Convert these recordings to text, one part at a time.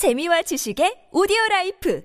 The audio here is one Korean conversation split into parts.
재미와 지식의 오디오 라이프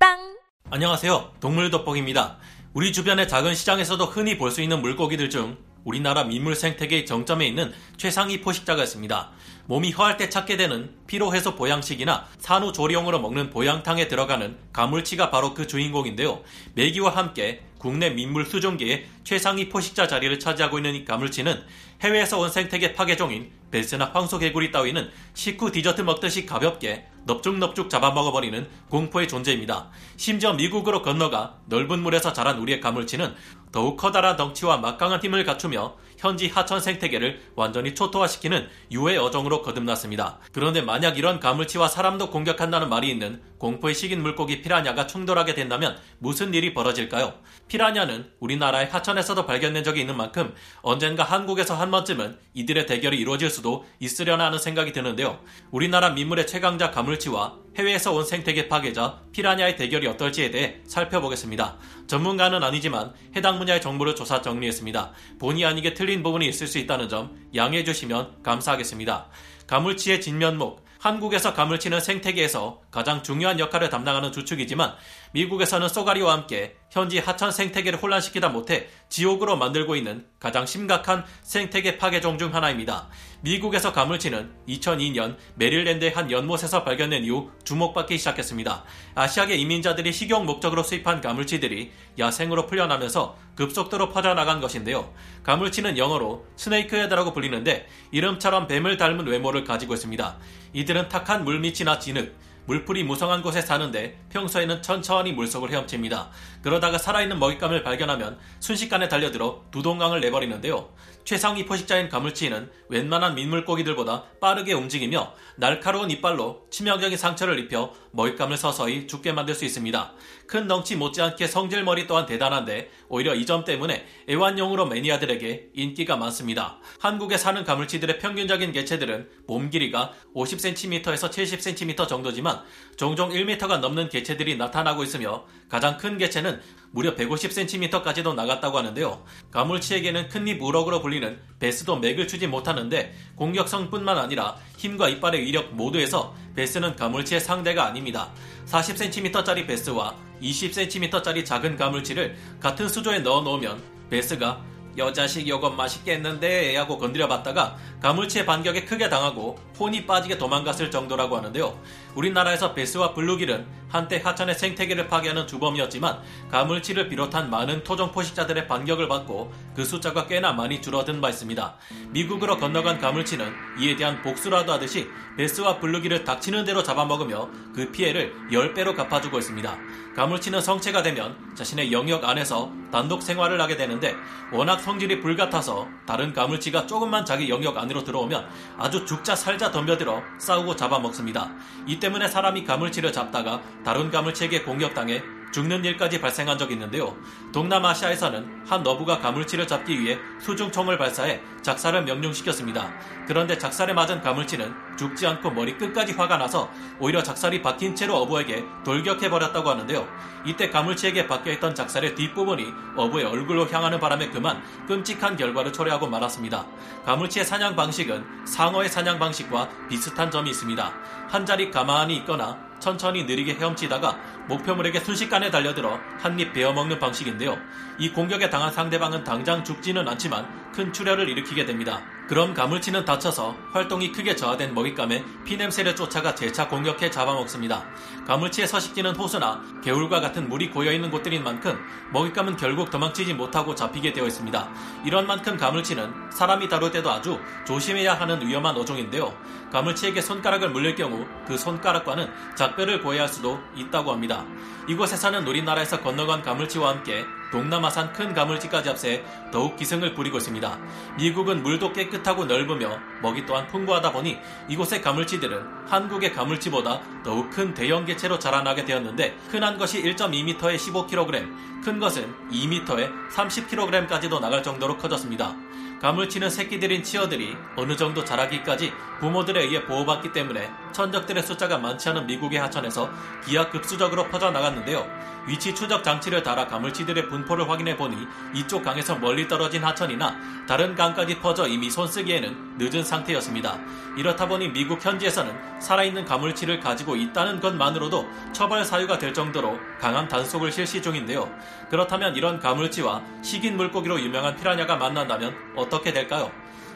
팟빵 안녕하세요. 동물 돋보기입니다. 우리 주변의 작은 시장에서도 흔히 볼 수 있는 물고기들 중 우리나라 민물 생태계의 정점에 있는 최상위 포식자가 있습니다. 몸이 허할 때 찾게 되는 피로해소 보양식이나 산후조리용으로 먹는 보양탕에 들어가는 가물치가 바로 그 주인공인데요. 메기와 함께 국내 민물 수종계의 최상위 포식자 자리를 차지하고 있는 이 가물치는 해외에서 온 생태계 파괴종인 배스나 황소개구리 따위는 식후 디저트 먹듯이 가볍게 넙죽넙죽 잡아먹어버리는 공포의 존재입니다. 심지어 미국으로 건너가 넓은 물에서 자란 우리의 가물치는 더욱 커다란 덩치와 막강한 힘을 갖추며 현지 하천 생태계를 완전히 초토화시키는 유해 어종으로 거듭났습니다. 그런데 만약 이런 가물치와 사람도 공격한다는 말이 있는 공포의 식인 물고기 피라냐가 충돌하게 된다면 무슨 일이 벌어질까요? 피라냐는 우리나라의 하천에서도 발견된 적이 있는 만큼 언젠가 한국에서 한 번쯤은 이들의 대결이 이루어질 수도 있으려나 하는 생각이 드는데요. 우리나라 민물의 최강자 가물치와 해외에서 온 생태계 파괴자 피라냐의 대결이 어떨지에 대해 살펴보겠습니다. 전문가는 아니지만 해당 분야의 정보를 조사 정리했습니다. 본의 아니게 틀린 부분이 있을 수 있다는 점 양해해 주시면 감사하겠습니다. 가물치의 진면목, 한국에서 가물치는 생태계에서 가장 중요한 역할을 담당하는 주축이지만 미국에서는 쏘가리와 함께 현지 하천 생태계를 혼란시키다 못해 지옥으로 만들고 있는 가장 심각한 생태계 파괴종 중 하나입니다. 미국에서 가물치는 2002년 메릴랜드의 한 연못에서 발견된 이후 주목받기 시작했습니다. 아시아계 이민자들이 식용 목적으로 수입한 가물치들이 야생으로 풀려나면서 급속도로 퍼져나간 것인데요. 가물치는 영어로 스네이크헤드라고 불리는데 이름처럼 뱀을 닮은 외모를 가지고 있습니다. 이들은 탁한 물밑이나 진흙, 물풀이 무성한 곳에 사는데 평소에는 천천히 물속을 헤엄칩니다. 그러다가 살아있는 먹잇감을 발견하면 순식간에 달려들어 두동강을 내버리는데요. 최상위 포식자인 가물치는 웬만한 민물고기들보다 빠르게 움직이며 날카로운 이빨로 치명적인 상처를 입혀 먹잇감을 서서히 죽게 만들 수 있습니다. 큰 덩치 못지않게 성질머리 또한 대단한데 오히려 이 점 때문에 애완용으로 매니아들에게 인기가 많습니다. 한국에 사는 가물치들의 평균적인 개체들은 몸 길이가 50cm에서 70cm 정도지만 종종 1m가 넘는 개체들이 나타나고 있으며 가장 큰 개체는 무려 150cm까지도 나갔다고 하는데요. 가물치에게는 큰입 우럭으로 불리는 베스도 맥을 추지 못하는데 공격성뿐만 아니라 힘과 이빨의 위력 모두에서 베스는 가물치의 상대가 아닙니다. 40cm짜리 베스와 20cm짜리 작은 가물치를 같은 수조에 넣어 놓으면 베스가 여자식 요건 맛있겠는데 하고 건드려봤다가 가물치의 반격에 크게 당하고 혼이 빠지게 도망갔을 정도라고 하는데요. 우리나라에서 배스와 블루길은 한때 하천의 생태계를 파괴하는 주범이었지만 가물치를 비롯한 많은 토종 포식자들의 반격을 받고 그 숫자가 꽤나 많이 줄어든 바 있습니다. 미국으로 건너간 가물치는 이에 대한 복수라도 하듯이 배스와 블루길을 닥치는 대로 잡아먹으며 그 피해를 10배로 갚아주고 있습니다. 가물치는 성체가 되면 자신의 영역 안에서 단독 생활을 하게 되는데 워낙 성질이 불같아서 다른 가물치가 조금만 자기 영역 안으로 들어오면 아주 죽자 살자 덤벼들어 싸우고 잡아먹습니다. 이때 문에 사람이 가물치를 잡다가 다른 가물치에게 공격당해 죽는 일까지 발생한 적이 있는데요. 동남아시아에서는 한 어부가 가물치를 잡기 위해 수중총을 발사해 작살을 명령시켰습니다. 그런데 작살에 맞은 가물치는 죽지 않고 머리 끝까지 화가 나서 오히려 작살이 박힌 채로 어부에게 돌격해버렸다고 하는데요. 이때 가물치에게 박혀있던 작살의 뒷부분이 어부의 얼굴로 향하는 바람에 그만 끔찍한 결과를 초래하고 말았습니다. 가물치의 사냥 방식은 상어의 사냥 방식과 비슷한 점이 있습니다. 한 자리 가만히 있거나 천천히 느리게 헤엄치다가 목표물에게 순식간에 달려들어 한입 베어먹는 방식인데요. 이 공격에 당한 상대방은 당장 죽지는 않지만 큰 출혈을 일으키게 됩니다. 그럼 가물치는 다쳐서 활동이 크게 저하된 먹잇감에 피냄새를 쫓아가 재차 공격해 잡아먹습니다. 가물치의 서식지는 호수나 개울과 같은 물이 고여있는 곳들인 만큼 먹잇감은 결국 도망치지 못하고 잡히게 되어 있습니다. 이런 만큼 가물치는 사람이 다룰 때도 아주 조심해야 하는 위험한 어종인데요. 가물치에게 손가락을 물릴 경우 그 손가락과는 작별을 고해야 할 수도 있다고 합니다. 이곳에 사는 우리나라에서 건너간 가물치와 함께 동남아산 큰 가물치까지 합세 더욱 기승을 부리고 있습니다. 미국은 물도 깨끗하고 넓으며 먹이 또한 풍부하다 보니 이곳의 가물치들은 한국의 가물치보다 더욱 큰 대형 개체로 자라나게 되었는데 흔한 것이 1.2m에 15kg, 큰 것은 2m에 30kg까지도 나갈 정도로 커졌습니다. 가물치는 새끼들인 치어들이 어느 정도 자라기까지 부모들에 의해 보호받기 때문에 천적들의 숫자가 많지 않은 미국의 하천에서 기하급수적으로 퍼져나갔는데요. 위치 추적 장치를 달아 가물치들의 분포를 확인해 보니 이쪽 강에서 멀리 떨어진 하천이나 다른 강까지 퍼져 이미 손쓰기에는 늦은 상태였습니다. 이렇다 보니 미국 현지에서는 살아있는 가물치를 가지고 있다는 것만으로도 처벌 사유가 될 정도로 강한 단속을 실시 중인데요. 그렇다면 이런 가물치와 식인 물고기로 유명한 피라냐가 만난다면 어떻게 될까요?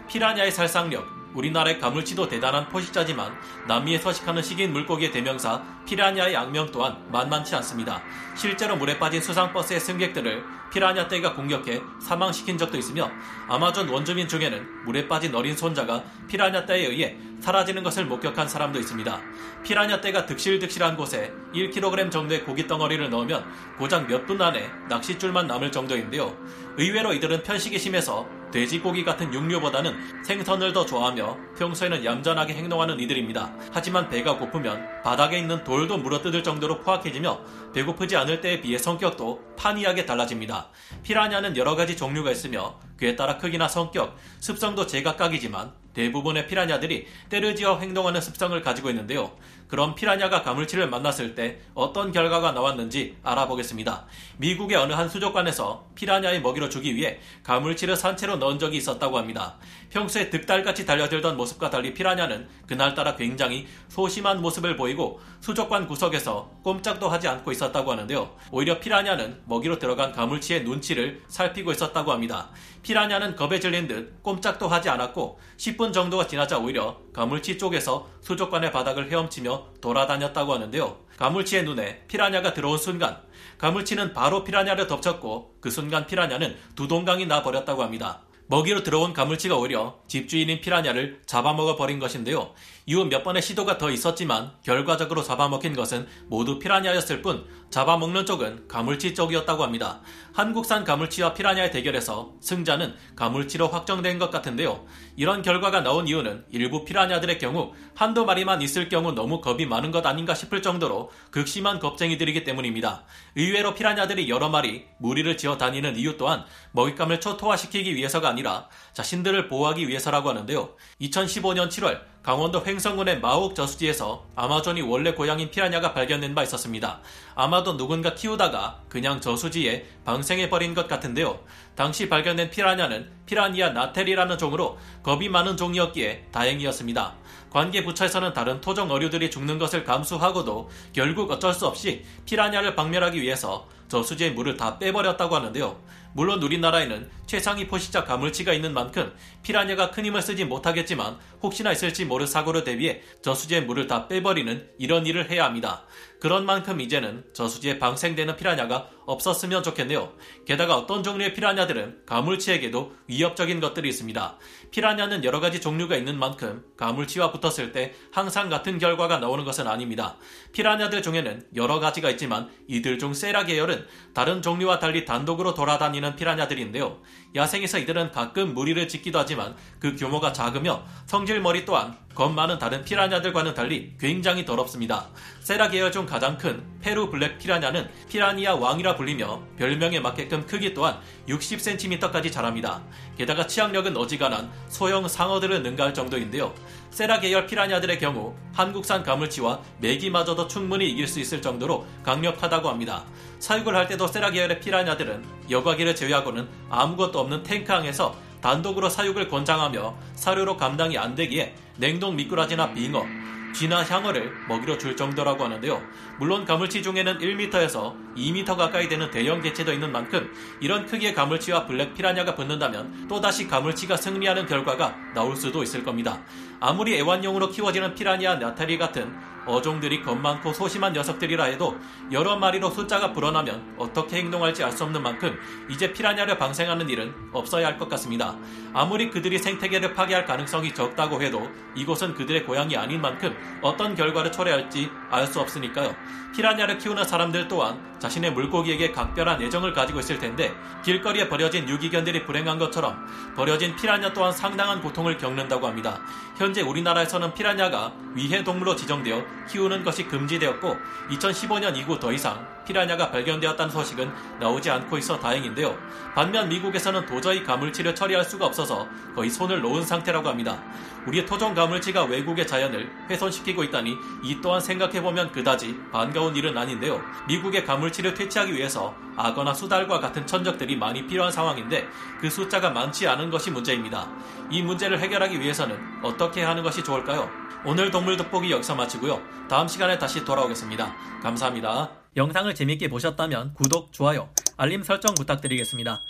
피라냐의 살상력, 우리나라의 가물치도 대단한 포식자지만 남미에 서식하는 식인 물고기의 대명사 피라냐의 악명 또한 만만치 않습니다. 실제로 물에 빠진 수상버스의 승객들을 피라냐 떼가 공격해 사망시킨 적도 있으며 아마존 원주민 중에는 물에 빠진 어린 손자가 피라냐 떼에 의해 사라지는 것을 목격한 사람도 있습니다. 피라냐 떼가 득실득실한 곳에 1kg 정도의 고기 덩어리를 넣으면 고작 몇 분 안에 낚싯줄만 남을 정도인데요. 의외로 이들은 편식이 심해서 돼지고기 같은 육류보다는 생선을 더 좋아하며 평소에는 얌전하게 행동하는 이들입니다. 하지만 배가 고프면 바닥에 있는 돌도 물어뜯을 정도로 포악해지며 배고프지 않을 때에 비해 성격도 판이하게 달라집니다. 피라냐는 여러 가지 종류가 있으며 그에 따라 크기나 성격, 습성도 제각각이지만 대부분의 피라냐들이 때를 지어 행동하는 습성을 가지고 있는데요. 그럼 피라냐가 가물치를 만났을 때 어떤 결과가 나왔는지 알아보겠습니다. 미국의 어느 한 수족관에서 피라냐의 먹이로 주기 위해 가물치를 산채로 넣은 적이 있었다고 합니다. 평소에 득달같이 달려들던 모습과 달리 피라냐는 그날따라 굉장히 소심한 모습을 보이고 수족관 구석에서 꼼짝도 하지 않고 있었다고 하는데요. 오히려 피라냐는 먹이로 들어간 가물치의 눈치를 살피고 있었다고 합니다. 피라냐는 겁에 질린 듯 꼼짝도 하지 않았고 10분 정도가 지나자 오히려 가물치 쪽에서 수족관의 바닥을 헤엄치며 돌아다녔다고 하는데요. 가물치의 눈에 피라냐가 들어온 순간 가물치는 바로 피라냐를 덮쳤고 그 순간 피라냐는 두 동강이 나버렸다고 합니다. 먹이로 들어온 가물치가 오히려 집주인인 피라냐를 잡아먹어 버린 것인데요. 이후 몇 번의 시도가 더 있었지만 결과적으로 잡아먹힌 것은 모두 피라냐였을 뿐 잡아먹는 쪽은 가물치 쪽이었다고 합니다. 한국산 가물치와 피라냐의 대결에서 승자는 가물치로 확정된 것 같은데요. 이런 결과가 나온 이유는 일부 피라냐들의 경우 한두 마리만 있을 경우 너무 겁이 많은 것 아닌가 싶을 정도로 극심한 겁쟁이들이기 때문입니다. 의외로 피라냐들이 여러 마리 무리를 지어 다니는 이유 또한 먹잇감을 초토화시키기 위해서가 아니라 자신들을 보호하기 위해서라고 하는데요. 2015년 7월 강원도 횡성군의 마옥 저수지에서 아마존이 원래 고향인 피라냐가 발견된 바 있었습니다. 아마도 누군가 키우다가 그냥 저수지에 방생해버린 것 같은데요. 당시 발견된 피라냐는 피라니아 나텔이라는 종으로 겁이 많은 종이었기에 다행이었습니다. 관계 부처에서는 다른 토종 어류들이 죽는 것을 감수하고도 결국 어쩔 수 없이 피라냐를 박멸하기 위해서 저수지의 물을 다 빼버렸다고 하는데요. 물론 우리나라에는 최상위 포식자 가물치가 있는 만큼 피라냐가 큰 힘을 쓰지 못하겠지만 혹시나 있을지 모를 사고를 대비해 저수지의 물을 다 빼버리는 이런 일을 해야 합니다. 그런 만큼 이제는 저수지에 방생되는 피라냐가 없었으면 좋겠네요. 게다가 어떤 종류의 피라냐들은 가물치에게도 위협적인 것들이 있습니다. 피라냐는 여러 가지 종류가 있는 만큼 가물치와 붙었을 때 항상 같은 결과가 나오는 것은 아닙니다. 피라냐들 중에는 여러 가지가 있지만 이들 중 세라 계열은 다른 종류와 달리 단독으로 돌아다니는 피라냐들인데요. 야생에서 이들은 가끔 무리를 짓기도 하지만 그 규모가 작으며 성질머리 또한 겁 많은 다른 피라냐들과는 달리 굉장히 더럽습니다. 세라 계열 중 가장 큰 페루 블랙 피라냐는 피라니아 왕이라 불리며 별명에 맞게끔 크기 또한 60cm까지 자랍니다. 게다가 치악력은 어지간한 소형 상어들을 능가할 정도인데요. 세라 계열 피라냐들의 경우 한국산 가물치와 메기마저도 충분히 이길 수 있을 정도로 강력하다고 합니다. 사육을 할 때도 세라 계열의 피라냐들은 여과기를 제외하고는 아무것도 없는 탱크항에서 단독으로 사육을 권장하며 사료로 감당이 안 되기에 냉동 미꾸라지나 빙어, 쥐나 향어를 먹이로 줄 정도라고 하는데요. 물론 가물치 중에는 1m에서 2m 가까이 되는 대형 개체도 있는 만큼 이런 크기의 가물치와 블랙 피라냐가 붙는다면 또다시 가물치가 승리하는 결과가 나올 수도 있을 겁니다. 아무리 애완용으로 키워지는 피라니아 나타리 같은 어종들이 겁 많고 소심한 녀석들이라 해도 여러 마리로 숫자가 불어나면 어떻게 행동할지 알 수 없는 만큼 이제 피라냐를 방생하는 일은 없어야 할 것 같습니다. 아무리 그들이 생태계를 파괴할 가능성이 적다고 해도 이곳은 그들의 고향이 아닌 만큼 어떤 결과를 초래할지 알 수 없으니까요. 피라냐를 키우는 사람들 또한 자신의 물고기에게 각별한 애정을 가지고 있을 텐데 길거리에 버려진 유기견들이 불행한 것처럼 버려진 피라냐 또한 상당한 고통을 겪는다고 합니다. 현재 우리나라에서는 피라냐가 위해 동물로 지정되어 키우는 것이 금지되었고 2015년 이후 더 이상 피라냐가 발견되었다는 소식은 나오지 않고 있어 다행인데요. 반면 미국에서는 도저히 가물치를 처리할 수가 없어서 거의 손을 놓은 상태라고 합니다. 우리의 토종 가물치가 외국의 자연을 훼손시키고 있다니 이 또한 생각해보면 그다지 반가운 일은 아닌데요. 미국의 가물 치를 퇴치하기 위해서 악어나 수달과 같은 천적들이 많이 필요한 상황인데 그 숫자가 많지 않은 것이 문제입니다. 이 문제를 해결하기 위해서는 어떻게 하는 것이 좋을까요? 오늘 동물 돋보기 여기서 마치고요. 다음 시간에 다시 돌아오겠습니다. 감사합니다. 영상을 재밌게 보셨다면 구독, 좋아요, 알림 설정 부탁드리겠습니다.